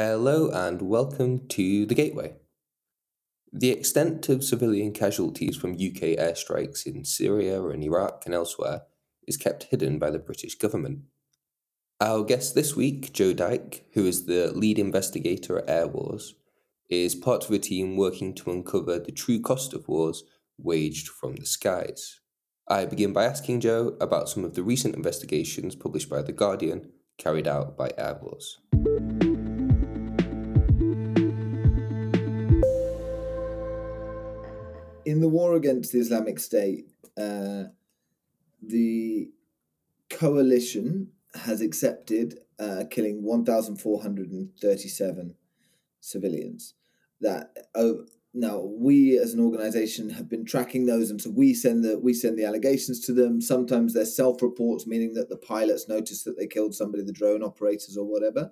Hello and welcome to The Gateway. The extent of civilian casualties from UK airstrikes in Syria and Iraq and elsewhere is kept hidden by the British government. Our guest this week, Joe Dyke, who is the lead investigator at Airwars, is part of a team working to uncover the true cost of wars waged from the skies. I begin by asking Joe about some of the recent investigations published by The Guardian carried out by Airwars. In the war against the Islamic State, uh, the coalition has accepted uh, killing 1,437 civilians. That oh, now we as an organization have been tracking those, and so we send the we send the allegations to them. Sometimes they're self reports, meaning that the pilots noticed that they killed somebody, the drone operators or whatever.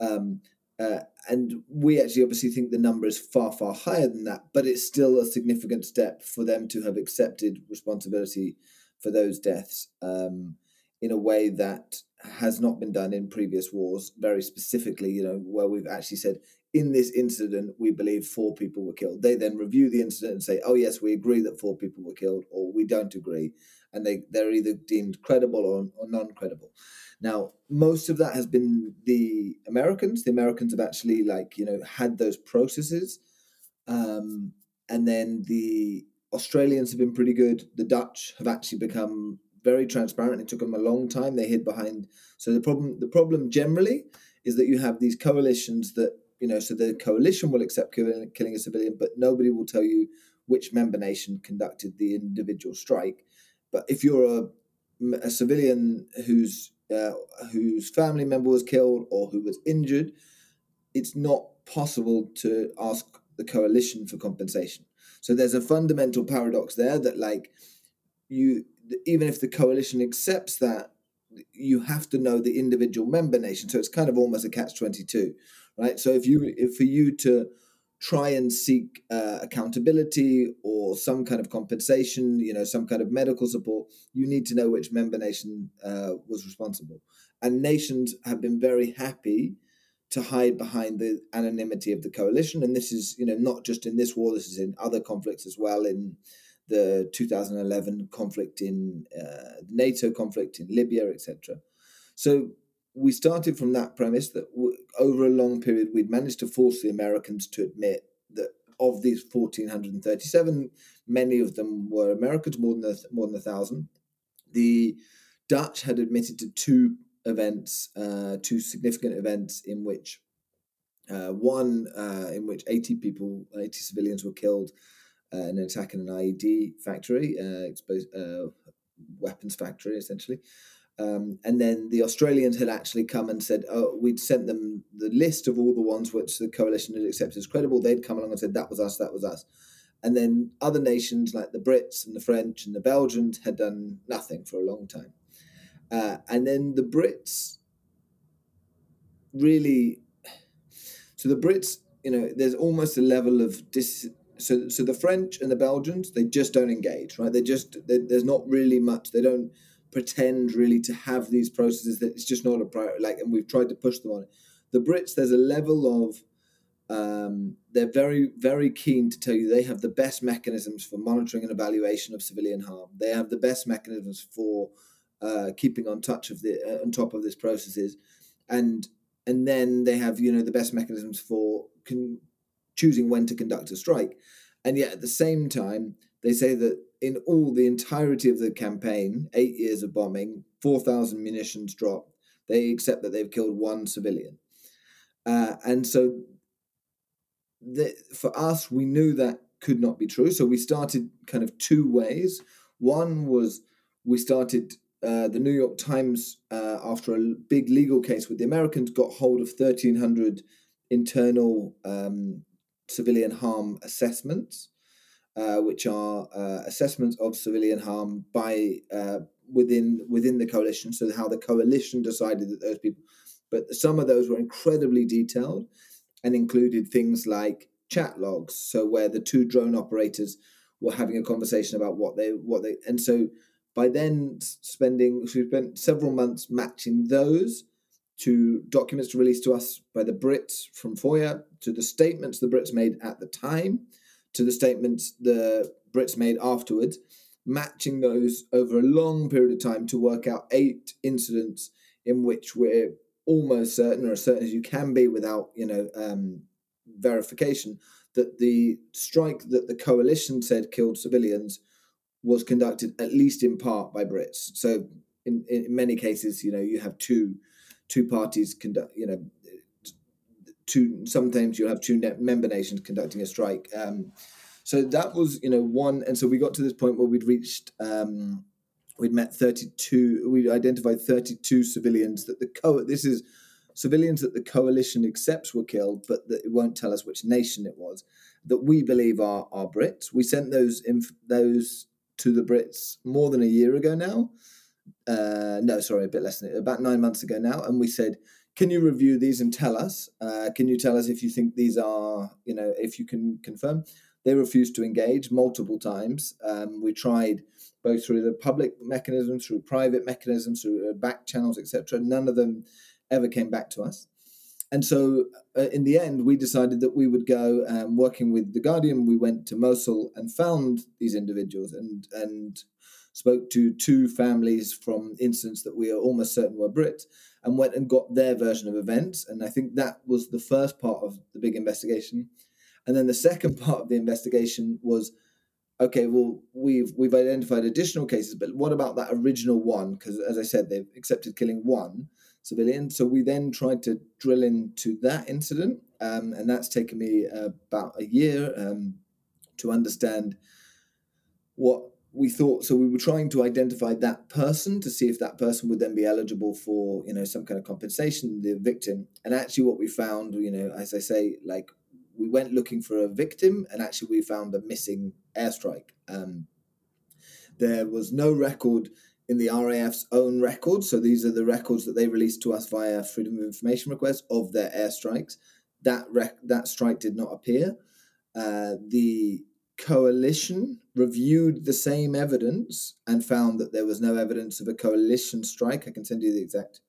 Um, uh, and we actually obviously think the number is far, far higher than that, but it's still a significant step for them to have accepted responsibility for those deaths um, in a way that has not been done in previous wars, very specifically, you know, where we've actually said, in this incident, we believe four people were killed. They then review the incident and say, oh, yes, we agree that four people were killed, or we don't agree. And they, they're either deemed credible or, or non credible. Now, most of that has been the Americans. The Americans have actually, like, you know, had those processes. Um, and then the Australians have been pretty good. The Dutch have actually become very transparent. It took them a long time. They hid behind. So the problem, the problem generally, is that you have these coalitions that you know. So the coalition will accept killing, killing a civilian, but nobody will tell you which member nation conducted the individual strike. But if you're a, a civilian who's uh, whose family member was killed or who was injured, it's not possible to ask the coalition for compensation. So there's a fundamental paradox there that, like, you even if the coalition accepts that, you have to know the individual member nation. So it's kind of almost a catch twenty two, right? So if you if for you to try and seek uh, accountability or some kind of compensation, you know, some kind of medical support, you need to know which member nation uh, was responsible. And nations have been very happy to hide behind the anonymity of the coalition. And this is, you know, not just in this war, this is in other conflicts as well, in the 2011 conflict in uh, NATO conflict in Libya, etc. So we started from that premise that over a long period we'd managed to force the Americans to admit that of these 1,437, many of them were Americans, more than a, more than a thousand. The Dutch had admitted to two events, uh, two significant events in which uh, one uh, in which 80 people, 80 civilians were killed uh, in an attack in an IED factory, uh, exposed, uh, weapons factory essentially. Um, and then the Australians had actually come and said, oh, we'd sent them the list of all the ones which the coalition had accepted as credible. They'd come along and said, that was us, that was us. And then other nations like the Brits and the French and the Belgians had done nothing for a long time. Uh, and then the Brits really, so the Brits, you know, there's almost a level of dis. So, so the French and the Belgians, they just don't engage, right? They just, they, there's not really much. They don't pretend really to have these processes that it's just not a priority. Like, and we've tried to push them on it. The Brits, there's a level of um, they're very, very keen to tell you they have the best mechanisms for monitoring and evaluation of civilian harm. They have the best mechanisms for uh, keeping on touch of the uh, on top of this processes, and and then they have you know the best mechanisms for con- choosing when to conduct a strike, and yet at the same time they say that in all the entirety of the campaign, eight years of bombing, 4,000 munitions dropped, they accept that they've killed one civilian. Uh, and so the, for us, we knew that could not be true. So we started kind of two ways. One was we started uh, the New York Times, uh, after a big legal case with the Americans, got hold of 1,300 internal um, civilian harm assessments uh, which are uh, assessments of civilian harm by uh, within within the coalition. So how the coalition decided that those people, but some of those were incredibly detailed and included things like chat logs. So where the two drone operators were having a conversation about what they what they and so by then spending we spent several months matching those to documents released to us by the Brits from FOIA, to the statements the Brits made at the time, to the statements the Brits made afterwards, matching those over a long period of time to work out eight incidents in which we're almost certain, or as certain as you can be without, you know, um, verification, that the strike that the coalition said killed civilians was conducted at least in part by Brits. So in, in many cases, you know, you have two two parties conduct, you know, two. Sometimes you'll have two member nations conducting a strike. Um, so that was, you know, one. And so we got to this point where we'd reached. Um, we'd met 32 we identified 32 civilians that the co this is civilians that the coalition accepts were killed but that it won't tell us which nation it was that we believe are are brits we sent those those to the brits more than a year ago now uh, no, sorry, a bit less than about nine months ago now, and we said, "Can you review these and tell us? Uh, can you tell us if you think these are, you know, if you can confirm?" They refused to engage multiple times. Um, we tried both through the public mechanisms, through private mechanisms, through uh, back channels, etc. None of them ever came back to us. And so, uh, in the end, we decided that we would go. Um, working with the Guardian, we went to Mosul and found these individuals and and spoke to two families from incidents that we are almost certain were Brits, and went and got their version of events. And I think that was the first part of the big investigation. And then the second part of the investigation was okay, well, we've we've identified additional cases, but what about that original one? Because as I said, they've accepted killing one civilian. So we then tried to drill into that incident, um, and that's taken me about a year um, to understand what we thought so we were trying to identify that person to see if that person would then be eligible for you know some kind of compensation the victim. And actually what we found you know as i say like we went looking for a victim and actually we found a missing airstrike. Um, there was no record in the RAF's own records so these are the records that they released to us via freedom of information request of their airstrikes. That rec- that strike did not appear. Uh, the coalition reviewed the same evidence and found that there was no evidence of a coalition strike. I can send you the exact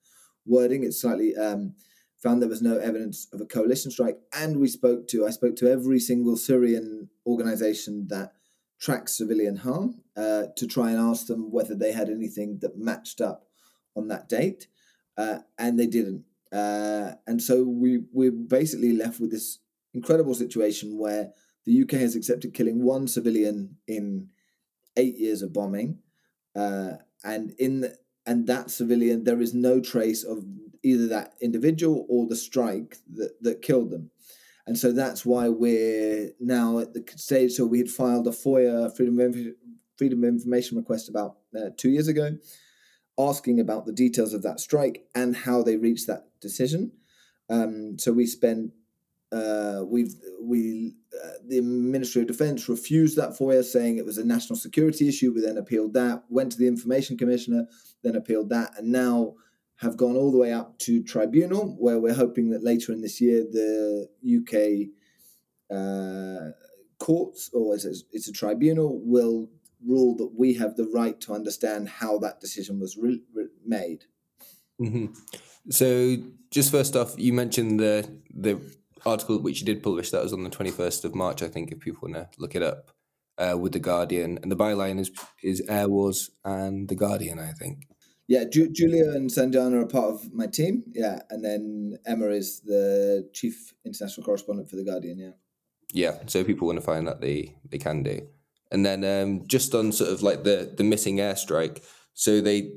wording. It's slightly um, found there was no evidence of a coalition strike. And we spoke to, I spoke to every single Syrian organization that tracks civilian harm uh, to try and ask them whether they had anything that matched up on that date. Uh, and they didn't. Uh, and so we, we're basically left with this incredible situation where the UK has accepted killing one civilian in eight years of bombing, uh, and in the, and that civilian there is no trace of either that individual or the strike that, that killed them. And so that's why we're now at the stage. So we had filed a FOIA Freedom of, Freedom of Information request about uh, two years ago, asking about the details of that strike and how they reached that decision. Um, so we spent uh, we've we uh, the Ministry of Defence refused that FOIA, saying it was a national security issue. We then appealed that, went to the Information Commissioner, then appealed that, and now have gone all the way up to tribunal, where we're hoping that later in this year the UK uh, courts, or it's a, it's a tribunal, will rule that we have the right to understand how that decision was re- re- made. Mm-hmm. So, just first off, you mentioned the the article which you did publish that was on the 21st of March, I think, if people want to look it up, uh, with The Guardian. And the byline is, is Airwars and The Guardian, I think. Yeah, Ju- Julia and Sanjana are part of my team. Yeah. And then Emma is the chief international correspondent for The Guardian. Yeah. Yeah. So people want to find that, they, they can do. And then um, just on sort of like the, the missing airstrike. So they,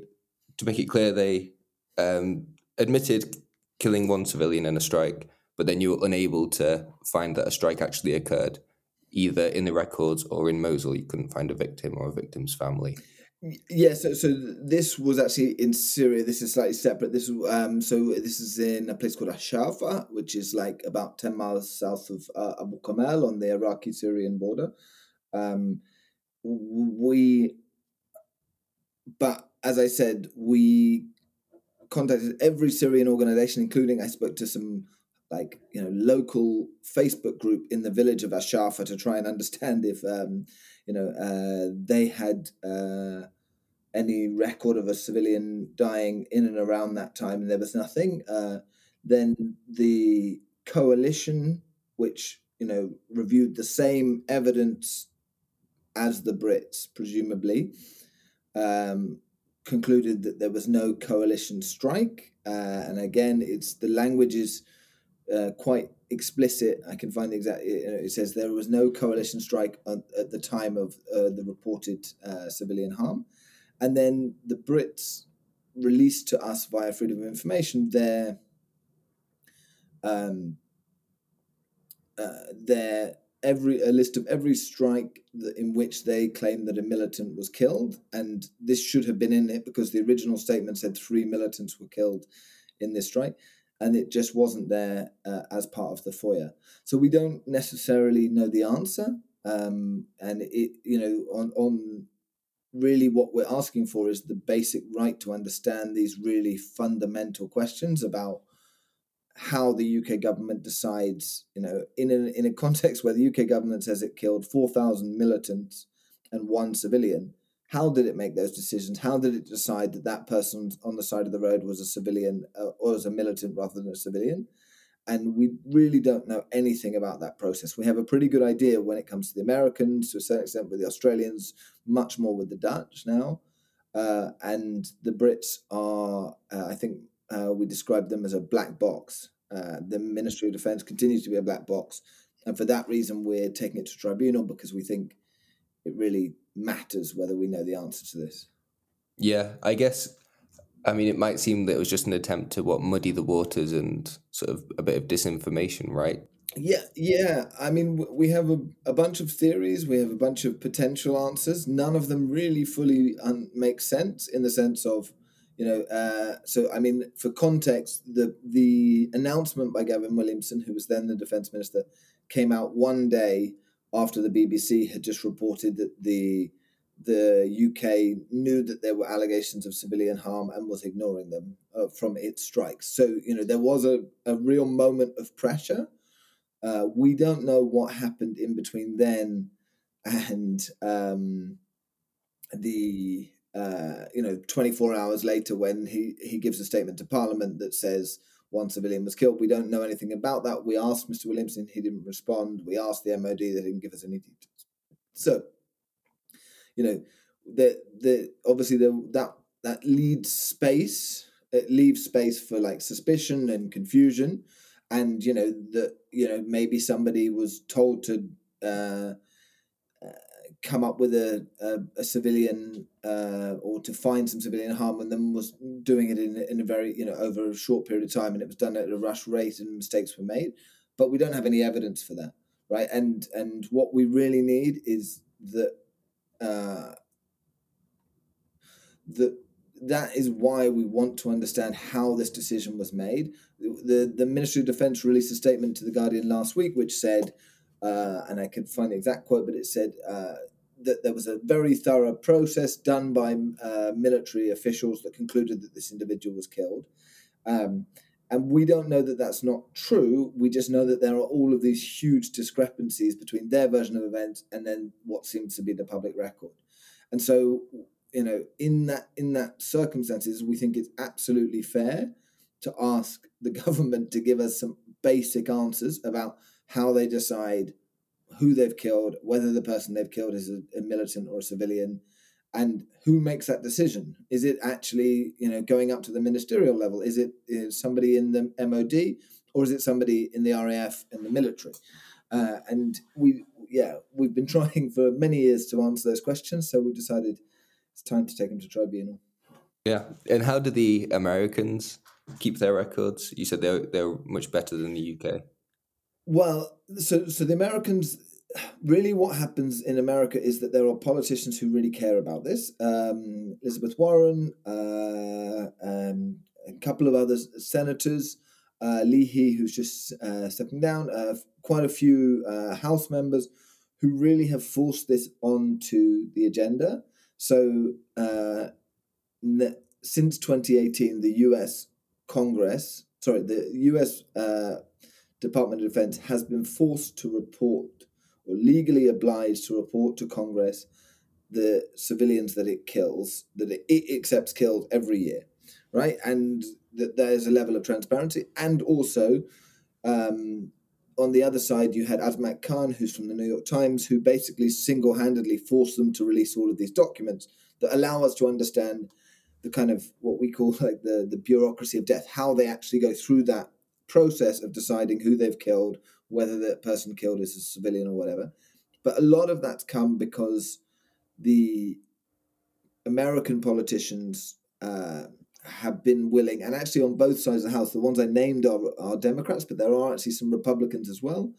to make it clear, they um, admitted killing one civilian in a strike but then you were unable to find that a strike actually occurred, either in the records or in Mosul. You couldn't find a victim or a victim's family. Yeah, so so this was actually in Syria. This is slightly separate. This um so this is in a place called Ashafa, which is like about ten miles south of uh, Abu Kamal on the Iraqi-Syrian border. Um, we, but as I said, we contacted every Syrian organization, including I spoke to some like you know local Facebook group in the village of Ashafa to try and understand if um, you know uh, they had uh, any record of a civilian dying in and around that time, and there was nothing. Uh, then the coalition, which you know reviewed the same evidence as the Brits, presumably, um, concluded that there was no coalition strike. Uh, and again, it's the language is uh, quite explicit. I can find the exact. It says there was no coalition strike at the time of uh, the reported uh, civilian harm, and then the Brits released to us via freedom of information their um, uh, their every a list of every strike that, in which they claim that a militant was killed, and this should have been in it because the original statement said three militants were killed in this strike and it just wasn't there uh, as part of the FOIA. So we don't necessarily know the answer, um, and it you know on on really what we're asking for is the basic right to understand these really fundamental questions about how the UK government decides, you know, in a, in a context where the UK government says it killed 4,000 militants and one civilian, how did it make those decisions? How did it decide that that person on the side of the road was a civilian uh, or was a militant rather than a civilian? And we really don't know anything about that process. We have a pretty good idea when it comes to the Americans, to a certain extent with the Australians, much more with the Dutch now. Uh, and the Brits are, uh, I think uh, we describe them as a black box. Uh, the Ministry of Defence continues to be a black box. And for that reason, we're taking it to tribunal because we think it really matters whether we know the answer to this. Yeah, I guess. I mean, it might seem that it was just an attempt to what muddy the waters and sort of a bit of disinformation, right? Yeah, yeah. I mean, we have a, a bunch of theories. We have a bunch of potential answers. None of them really fully un- make sense in the sense of, you know. Uh, so, I mean, for context, the the announcement by Gavin Williamson, who was then the defense minister, came out one day after the BBC had just reported that the the UK knew that there were allegations of civilian harm and was ignoring them uh, from its strikes. So you know there was a, a real moment of pressure. Uh, we don't know what happened in between then and um, the uh, you know 24 hours later when he he gives a statement to Parliament that says one civilian was killed. We don't know anything about that. We asked Mr. Williamson, he didn't respond. We asked the MOD, they didn't give us any details. So, you know, the the obviously the that that leads space. It leaves space for like suspicion and confusion, and you know that you know maybe somebody was told to. Uh, come up with a, a, a civilian uh, or to find some civilian harm and then was doing it in, in a very you know over a short period of time and it was done at a rush rate and mistakes were made. But we don't have any evidence for that right? And and what we really need is that uh, that that is why we want to understand how this decision was made. The the ministry of defense released a statement to the guardian last week which said uh, and I can find the exact quote, but it said uh, that there was a very thorough process done by uh, military officials that concluded that this individual was killed. Um, and we don't know that that's not true. We just know that there are all of these huge discrepancies between their version of events and then what seems to be the public record. And so, you know, in that in that circumstances, we think it's absolutely fair to ask the government to give us some basic answers about how they decide who they've killed, whether the person they've killed is a, a, militant or a civilian, and who makes that decision. Is it actually, you know, going up to the ministerial level? Is it is somebody in the MOD, or is it somebody in the RAF and the military? Uh, and we, yeah, we've been trying for many years to answer those questions, so we've decided it's time to take them to tribunal. Yeah, and how do the Americans keep their records? You said they're they're much better than the UK. Well, so so the Americans really what happens in America is that there are politicians who really care about this. Um, Elizabeth Warren, uh, a couple of other senators, uh, Leahy, who's just uh, stepping down, uh, quite a few uh, House members who really have forced this onto the agenda. So uh, ne- since 2018, the U.S. Congress, sorry, the U.S. Department of Defense has been forced to report or legally obliged to report to Congress the civilians that it kills, that it, it accepts killed every year, right? And that there's a level of transparency. And also, um, on the other side, you had Azmat Khan, who's from the New York Times, who basically single handedly forced them to release all of these documents that allow us to understand the kind of what we call like the, the bureaucracy of death, how they actually go through that process of deciding who they've killed, whether that person killed is a civilian or whatever. But a lot of that's come because the American politicians uh, have been willing, and actually on both sides of the house, the ones I named are, are Democrats, but there are actually some Republicans as well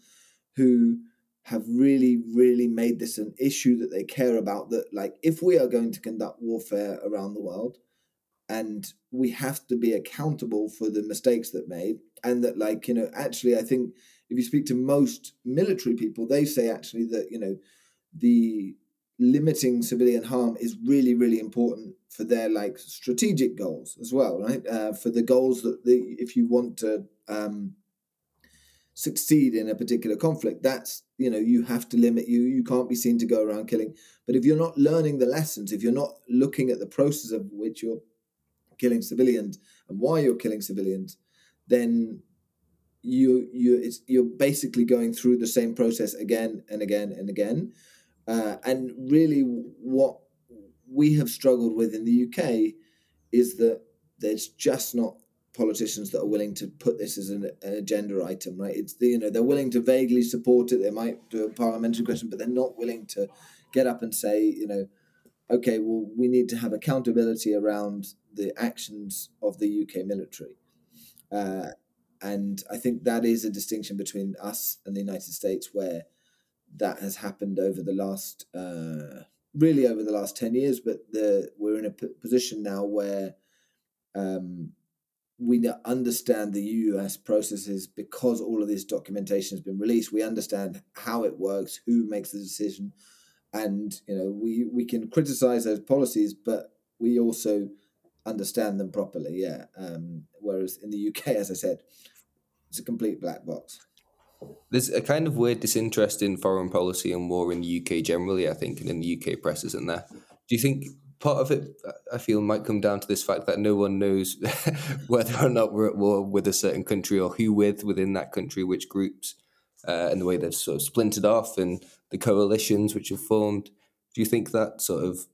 who have really, really made this an issue that they care about. That, like, if we are going to conduct warfare around the world, and we have to be accountable for the mistakes that made, and that, like, you know, actually, I think if you speak to most military people, they say actually that you know the limiting civilian harm is really really important for their like strategic goals as well right? Uh, for the goals that the if you want to um, succeed in a particular conflict that's you know you have to limit you you can't be seen to go around killing. But if you're not learning the lessons if you're not looking at the process of which you're killing civilians and why you're killing civilians then you you you're basically going through the same process again and again and again uh, and really, what we have struggled with in the UK is that there's just not politicians that are willing to put this as an, an, agenda item, right? It's the, you know they're willing to vaguely support it. They might do a parliamentary question, but they're not willing to get up and say, you know, okay, well, we need to have accountability around the actions of the UK military. Uh, and I think that is a distinction between us and the United States, where that has happened over the last uh, really over the last 10 years but the we're in a p- position now where um, we understand the US processes because all of this documentation has been released we understand how it works who makes the decision and you know we we can criticize those policies but we also understand them properly yeah um, whereas in the UK as I said it's a complete black box there's a kind of weird disinterest in foreign policy and war in the UK generally, I think, and in the UK press, isn't there? Do you think part of it, I feel, might come down to this fact that no one knows whether or not we're at war with a certain country or who with within that country, which groups, uh, and the way they've sort of splintered off and the coalitions which have formed? Do you think that sort of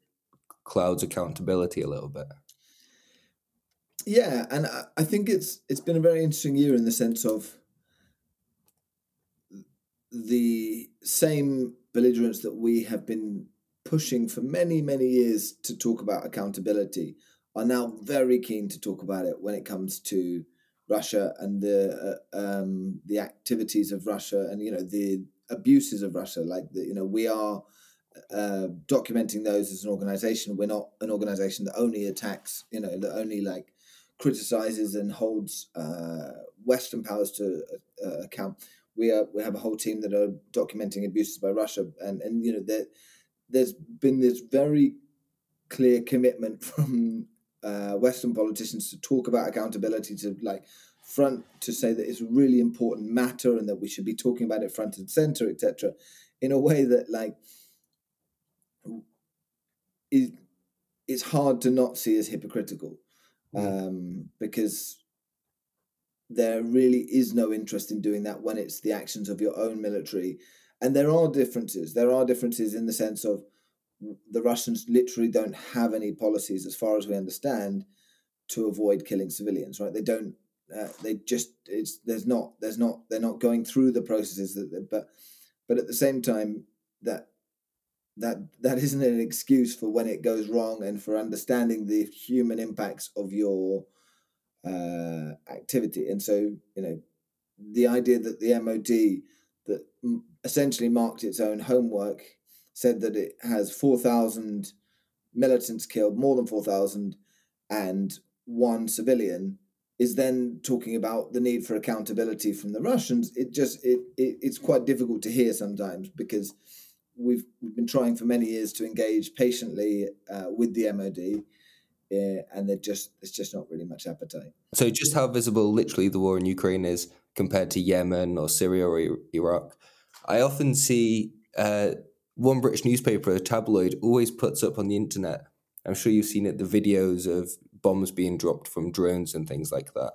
clouds accountability a little bit? Yeah, and I think it's it's been a very interesting year in the sense of the same belligerents that we have been pushing for many, many years to talk about accountability are now very keen to talk about it when it comes to Russia and the uh, um, the activities of Russia and you know the abuses of Russia. Like the, you know we are uh, documenting those as an organization. We're not an organization that only attacks. You know that only like criticizes and holds uh, Western powers to uh, account we are we have a whole team that are documenting abuses by Russia, and and you know there there's been this very clear commitment from uh, Western politicians to talk about accountability, to like front to say that it's a really important matter and that we should be talking about it front and center, etc. In a way that like is it's hard to not see as hypocritical mm. um, because there really is no interest in doing that when it's the actions of your own military. And there are differences. There are differences in the sense of the Russians literally don't have any policies, as far as we understand, to avoid killing civilians. Right? They don't. Uh, they just it's there's not there's not they're not going through the processes that but but at the same time that that that isn't an excuse for when it goes wrong and for understanding the human impacts of your uh, activity. And so, you know, the idea that the MOD that essentially marked its own homework said that it has 4,000 militants killed, more than 4,000, and one civilian is then talking about the need for accountability from the Russians. It just it, it it's quite difficult to hear sometimes because we've, we've been trying for many years to engage patiently uh, with the MOD yeah, and they're just there's just not really much appetite. So, just how visible literally the war in Ukraine is compared to Yemen or Syria or Iraq. I often see uh, one British newspaper, a tabloid, always puts up on the internet. I'm sure you've seen it. The videos of bombs being dropped from drones and things like that,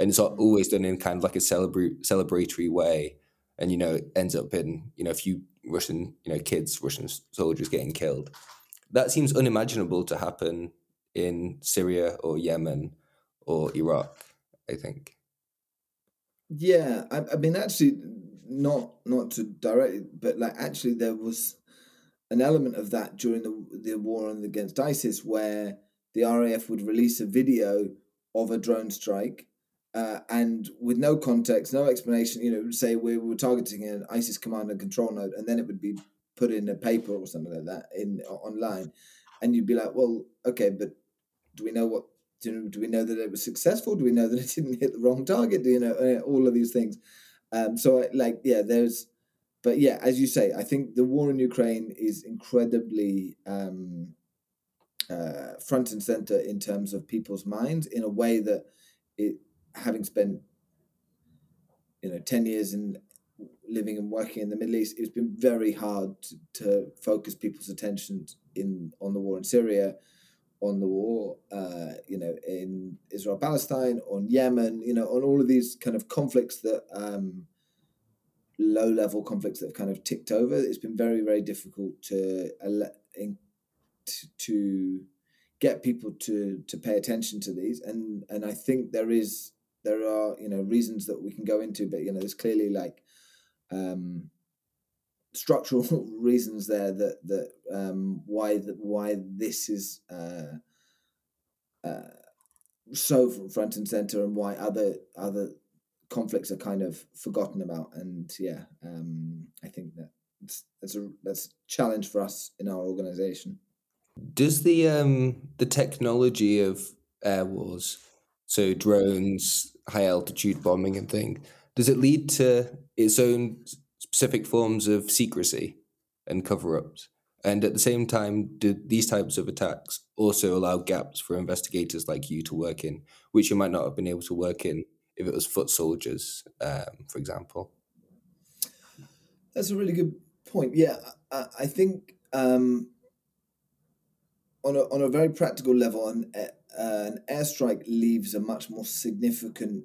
and it's mm. always done in kind of like a celebra- celebratory way. And you know, it ends up in you know a few Russian you know kids, Russian soldiers getting killed. That seems unimaginable to happen in Syria or Yemen or Iraq. I think. Yeah, I, I mean, actually, not not to directly, but like actually, there was an element of that during the the war against ISIS, where the RAF would release a video of a drone strike, uh, and with no context, no explanation, you know, say we were targeting an ISIS command and control node, and then it would be put in a paper or something like that in online, and you'd be like, well, okay, but do we know what do, do we know that it was successful? Do we know that it didn't hit the wrong target? Do you know uh, all of these things? Um, so like yeah, there's, but yeah, as you say, I think the war in Ukraine is incredibly um, uh, front and center in terms of people's minds in a way that it, having spent you know ten years in living and working in the Middle East, it's been very hard to, to focus people's attention in on the war in Syria on the war, uh, you know, in Israel Palestine, on Yemen, you know, on all of these kind of conflicts that um, low level conflicts that have kind of ticked over. It's been very, very difficult to, to, get people to to pay attention to these, and and I think there is there are you know reasons that we can go into, but you know, there's clearly like. Um, structural reasons there that that um, why that why this is uh, uh, so front and center and why other other conflicts are kind of forgotten about and yeah um, I think that that's a that's a challenge for us in our organization. Does the um, the technology of air wars, so drones, high altitude bombing and things, does it lead to its own specific forms of secrecy and cover ups. And at the same time, do these types of attacks also allow gaps for investigators like you to work in, which you might not have been able to work in if it was foot soldiers, um, for example? That's a really good point. Yeah, I, I think um, on a on a very practical level, an, uh, an airstrike leaves a much more significant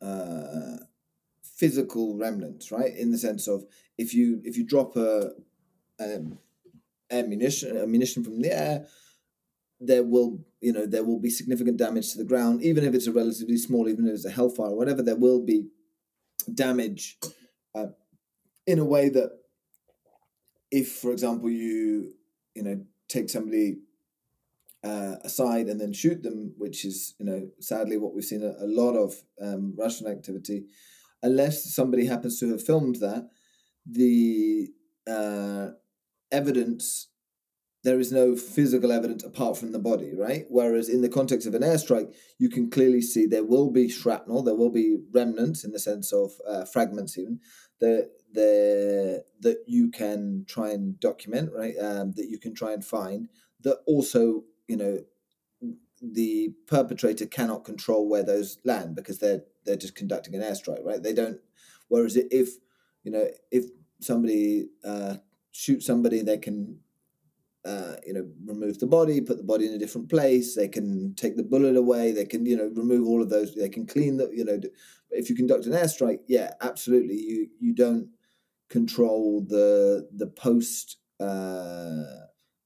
uh, physical remnant, right? In the sense of if you if you drop a um, ammunition ammunition from the air, there will you know there will be significant damage to the ground, even if it's a relatively small, even if it's a hellfire or whatever. There will be damage uh, in a way that if, for example, you you know take somebody uh, aside and then shoot them, which is you know sadly what we've seen a, a lot of um, Russian activity unless somebody happens to have filmed that, the uh, evidence there is no physical evidence apart from the body, right? Whereas in the context of an airstrike, you can clearly see there will be shrapnel, there will be remnants in the sense of uh, fragments, even that the that you can try and document, right? Um, that you can try and find that also, you know, the perpetrator cannot control where those land because they're they're just conducting an airstrike, right? They don't. Whereas if you know if somebody uh, shoots somebody, they can uh, you know remove the body, put the body in a different place. They can take the bullet away. They can you know remove all of those. They can clean the you know. If you conduct an airstrike, yeah, absolutely. You you don't control the the post uh,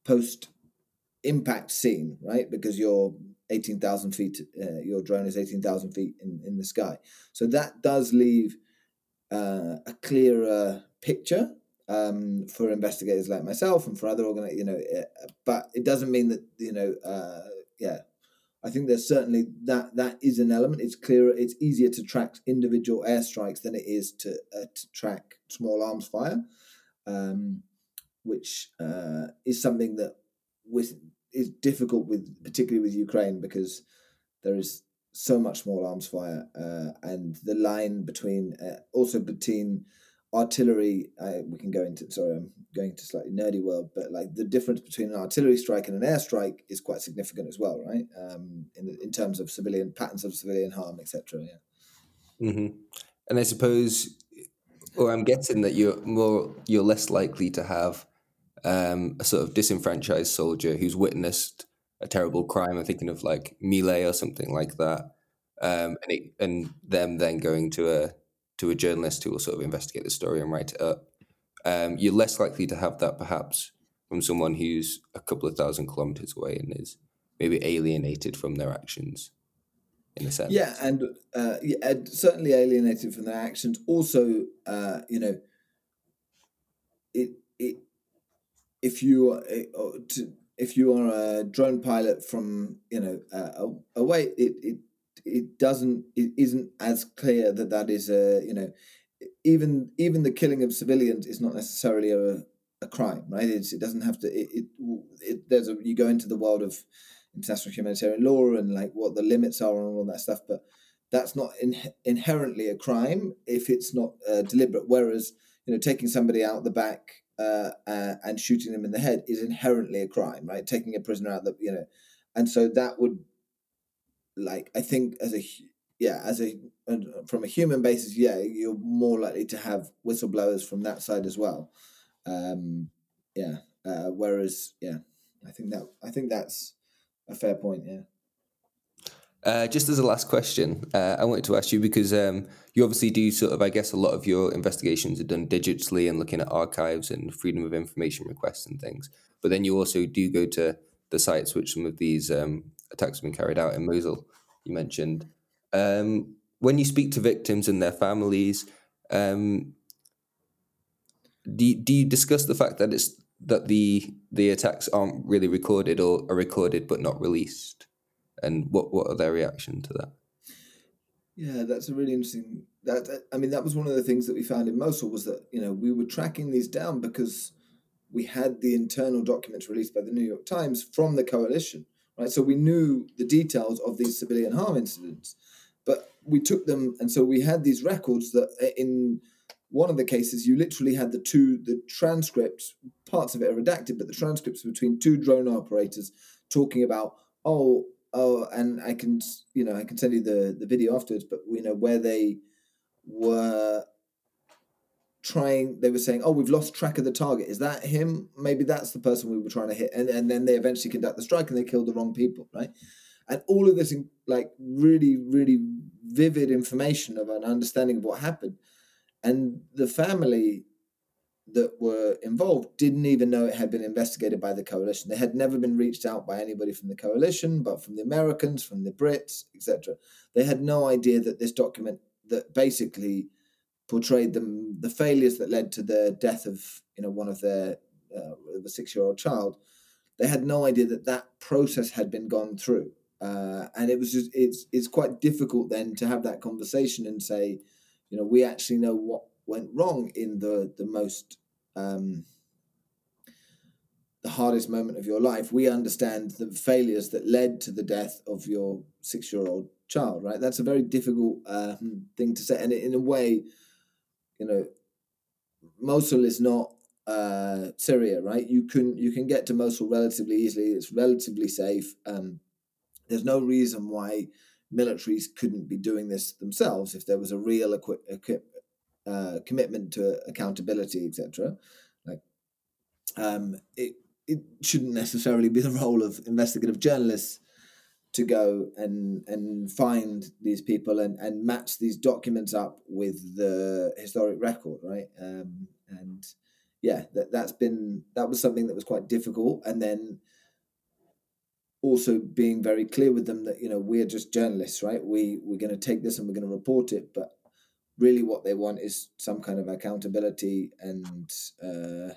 post impact scene, right? Because you're 18,000 feet, uh, your drone is 18,000 feet in, in the sky. So that does leave uh, a clearer picture um, for investigators like myself and for other organizations, you know, uh, but it doesn't mean that, you know, uh, yeah, I think there's certainly that that is an element. It's clearer, it's easier to track individual airstrikes than it is to, uh, to track small arms fire, um, which uh, is something that with is difficult with particularly with Ukraine because there is so much small arms fire uh, and the line between uh, also between artillery we can go into sorry i'm going into slightly nerdy world but like the difference between an artillery strike and an airstrike is quite significant as well right um, in, in terms of civilian patterns of civilian harm etc yeah mm-hmm. and i suppose or i'm guessing that you're more you're less likely to have um, a sort of disenfranchised soldier who's witnessed a terrible crime. I'm thinking of like My or something like that, um, and it, and them then going to a to a journalist who will sort of investigate the story and write it up. Um, you're less likely to have that perhaps from someone who's a couple of thousand kilometers away and is maybe alienated from their actions in a sense. Yeah, and uh, yeah, certainly alienated from their actions. Also, uh, you know, it it if you are uh, to, if you are a drone pilot from you know uh, away, it it it doesn't it isn't as clear that that is a you know even even the killing of civilians is not necessarily a, a crime, right? It's, it doesn't have to. It, it, it, there's a you go into the world of international humanitarian law and like what the limits are and all that stuff, but that's not in, inherently a crime if it's not uh, deliberate. Whereas you know taking somebody out the back uh, uh, and shooting them in the head is inherently a crime, right? Taking a prisoner out the you know, and so that would like I think as a yeah as a from a human basis, yeah, you're more likely to have whistleblowers from that side as well. Um, yeah. Uh, whereas, yeah, I think that I think that's a fair point. Yeah. Uh, just as a last question, uh, I wanted to ask you because um, you obviously do sort of, I guess, a lot of your investigations are done digitally and looking at archives and freedom of information requests and things. But then you also do go to the sites which some of these um, attacks have been carried out in Mosul. You mentioned um, when you speak to victims and their families, um, do do you discuss the fact that it's that the the attacks aren't really recorded or are recorded but not released, and what what are their reaction to that? Yeah, that's a really interesting. That I mean, that was one of the things that we found in Mosul was that you know we were tracking these down because we had the internal documents released by the New York Times from the coalition, right? So we knew the details of these civilian harm incidents, but we took them, and so we had these records that uh, in one of the cases you literally had the two the transcripts parts of it are redacted but the transcripts between two drone operators talking about oh oh and i can you know i can send you the the video afterwards but you know where they were trying they were saying oh we've lost track of the target. Is that him? Maybe that's the person we were trying to hit. And, and then they eventually conduct the strike and they killed the wrong people right? And all of this like really really vivid information of an understanding of what happened and the family that were involved didn't even know it had been investigated by the coalition. They had never been reached out by anybody from the coalition, but from the Americans, from the Brits, etc. They had no idea that this document that basically portrayed them the failures that led to the death of you know one of their uh, a six year old child. They had no idea that that process had been gone through, uh, and it was just it's it's quite difficult then to have that conversation and say you know, we actually know what went wrong in the the most um, the hardest moment of your life. We understand the failures that led to the death of your six year old child. Right? That's a very difficult um, thing to say, and in a way, you know, Mosul is not uh, Syria, right? You can you can get to Mosul relatively easily. It's relatively safe. Um, there's no reason why militaries couldn't be doing this themselves if there was a real equi- equi- uh, commitment to accountability, etc. Like, um, it it shouldn't necessarily be the role of investigative journalists to go and and find these people and, and match these documents up with the historic record, right? Um, and yeah, that that's been that was something that was quite difficult, and then also being very clear with them that you know we're just journalists right? We we're going to take this and we're going to report it but really what they want is some kind of accountability and uh,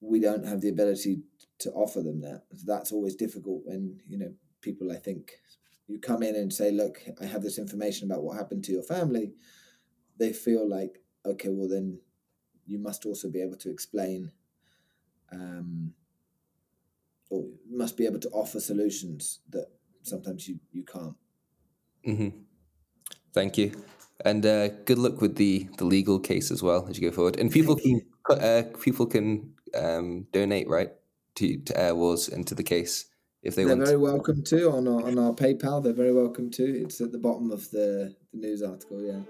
we don't have the ability to offer them that. That's always difficult when you know people i think you come in and say look i have this information about what happened to your family. They feel like okay well then you must also be able to explain um, or must be able to offer solutions that sometimes you, you can't. Mm-hmm. Thank you. And uh, good luck with the, the legal case as well as you go forward. And people can uh, people can um, donate right to, to Airwars and to the case if they they're want. They're very welcome to on our, on our PayPal. They're very welcome to. It's at the bottom of the, the news article. Yeah.